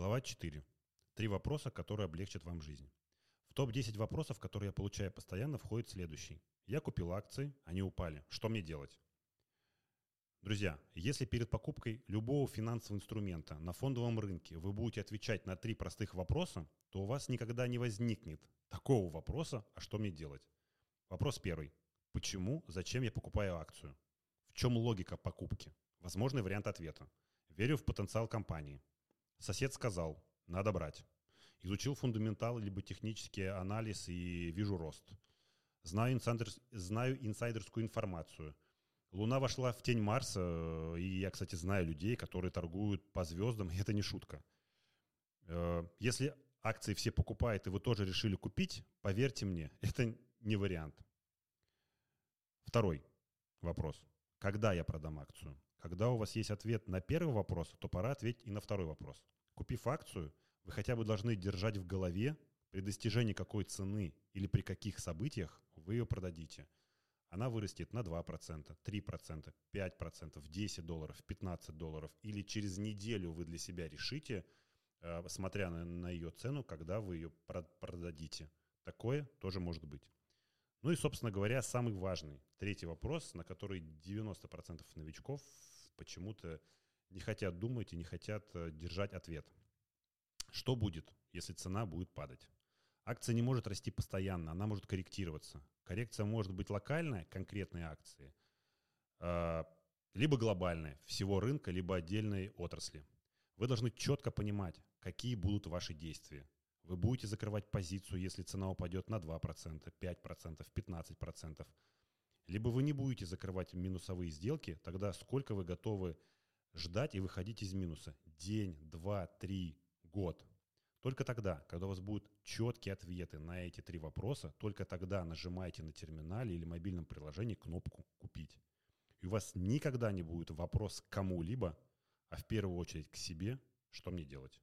Глава 4. Три вопроса, которые облегчат вам жизнь. В топ-10 вопросов, которые я получаю постоянно, входит следующий. Я купил акции, они упали. Что мне делать? Друзья, если перед покупкой любого финансового инструмента на фондовом рынке вы будете отвечать на три простых вопроса, то у вас никогда не возникнет такого вопроса, а что мне делать? Вопрос первый. Почему, зачем я покупаю акцию? В чем логика покупки? Возможный вариант ответа. Верю в потенциал компании. Сосед сказал, надо брать. Изучил фундаментал либо технический анализ и вижу рост. Знаю, инсайдер, знаю инсайдерскую информацию. Луна вошла в тень Марса, и я, кстати, знаю людей, которые торгуют по звездам, и это не шутка. Э, если акции все покупают, и вы тоже решили купить, поверьте мне, это не вариант. Второй вопрос. Когда я продам акцию? Когда у вас есть ответ на первый вопрос, то пора ответить и на второй вопрос. Купив акцию, вы хотя бы должны держать в голове, при достижении какой цены или при каких событиях вы ее продадите. Она вырастет на 2%, 3%, 5%, 10 долларов, 15 долларов. Или через неделю вы для себя решите, э, смотря на, на ее цену, когда вы ее продадите. Такое тоже может быть. Ну и, собственно говоря, самый важный, третий вопрос, на который 90% новичков почему-то не хотят думать и не хотят э, держать ответ. Что будет, если цена будет падать? Акция не может расти постоянно, она может корректироваться. Коррекция может быть локальная, конкретные акции, э, либо глобальная, всего рынка, либо отдельной отрасли. Вы должны четко понимать, какие будут ваши действия. Вы будете закрывать позицию, если цена упадет на 2%, 5%, 15%. Либо вы не будете закрывать минусовые сделки, тогда сколько вы готовы ждать и выходить из минуса? День, два, три, год. Только тогда, когда у вас будут четкие ответы на эти три вопроса, только тогда нажимайте на терминале или мобильном приложении кнопку «Купить». И у вас никогда не будет вопрос кому-либо, а в первую очередь к себе, что мне делать.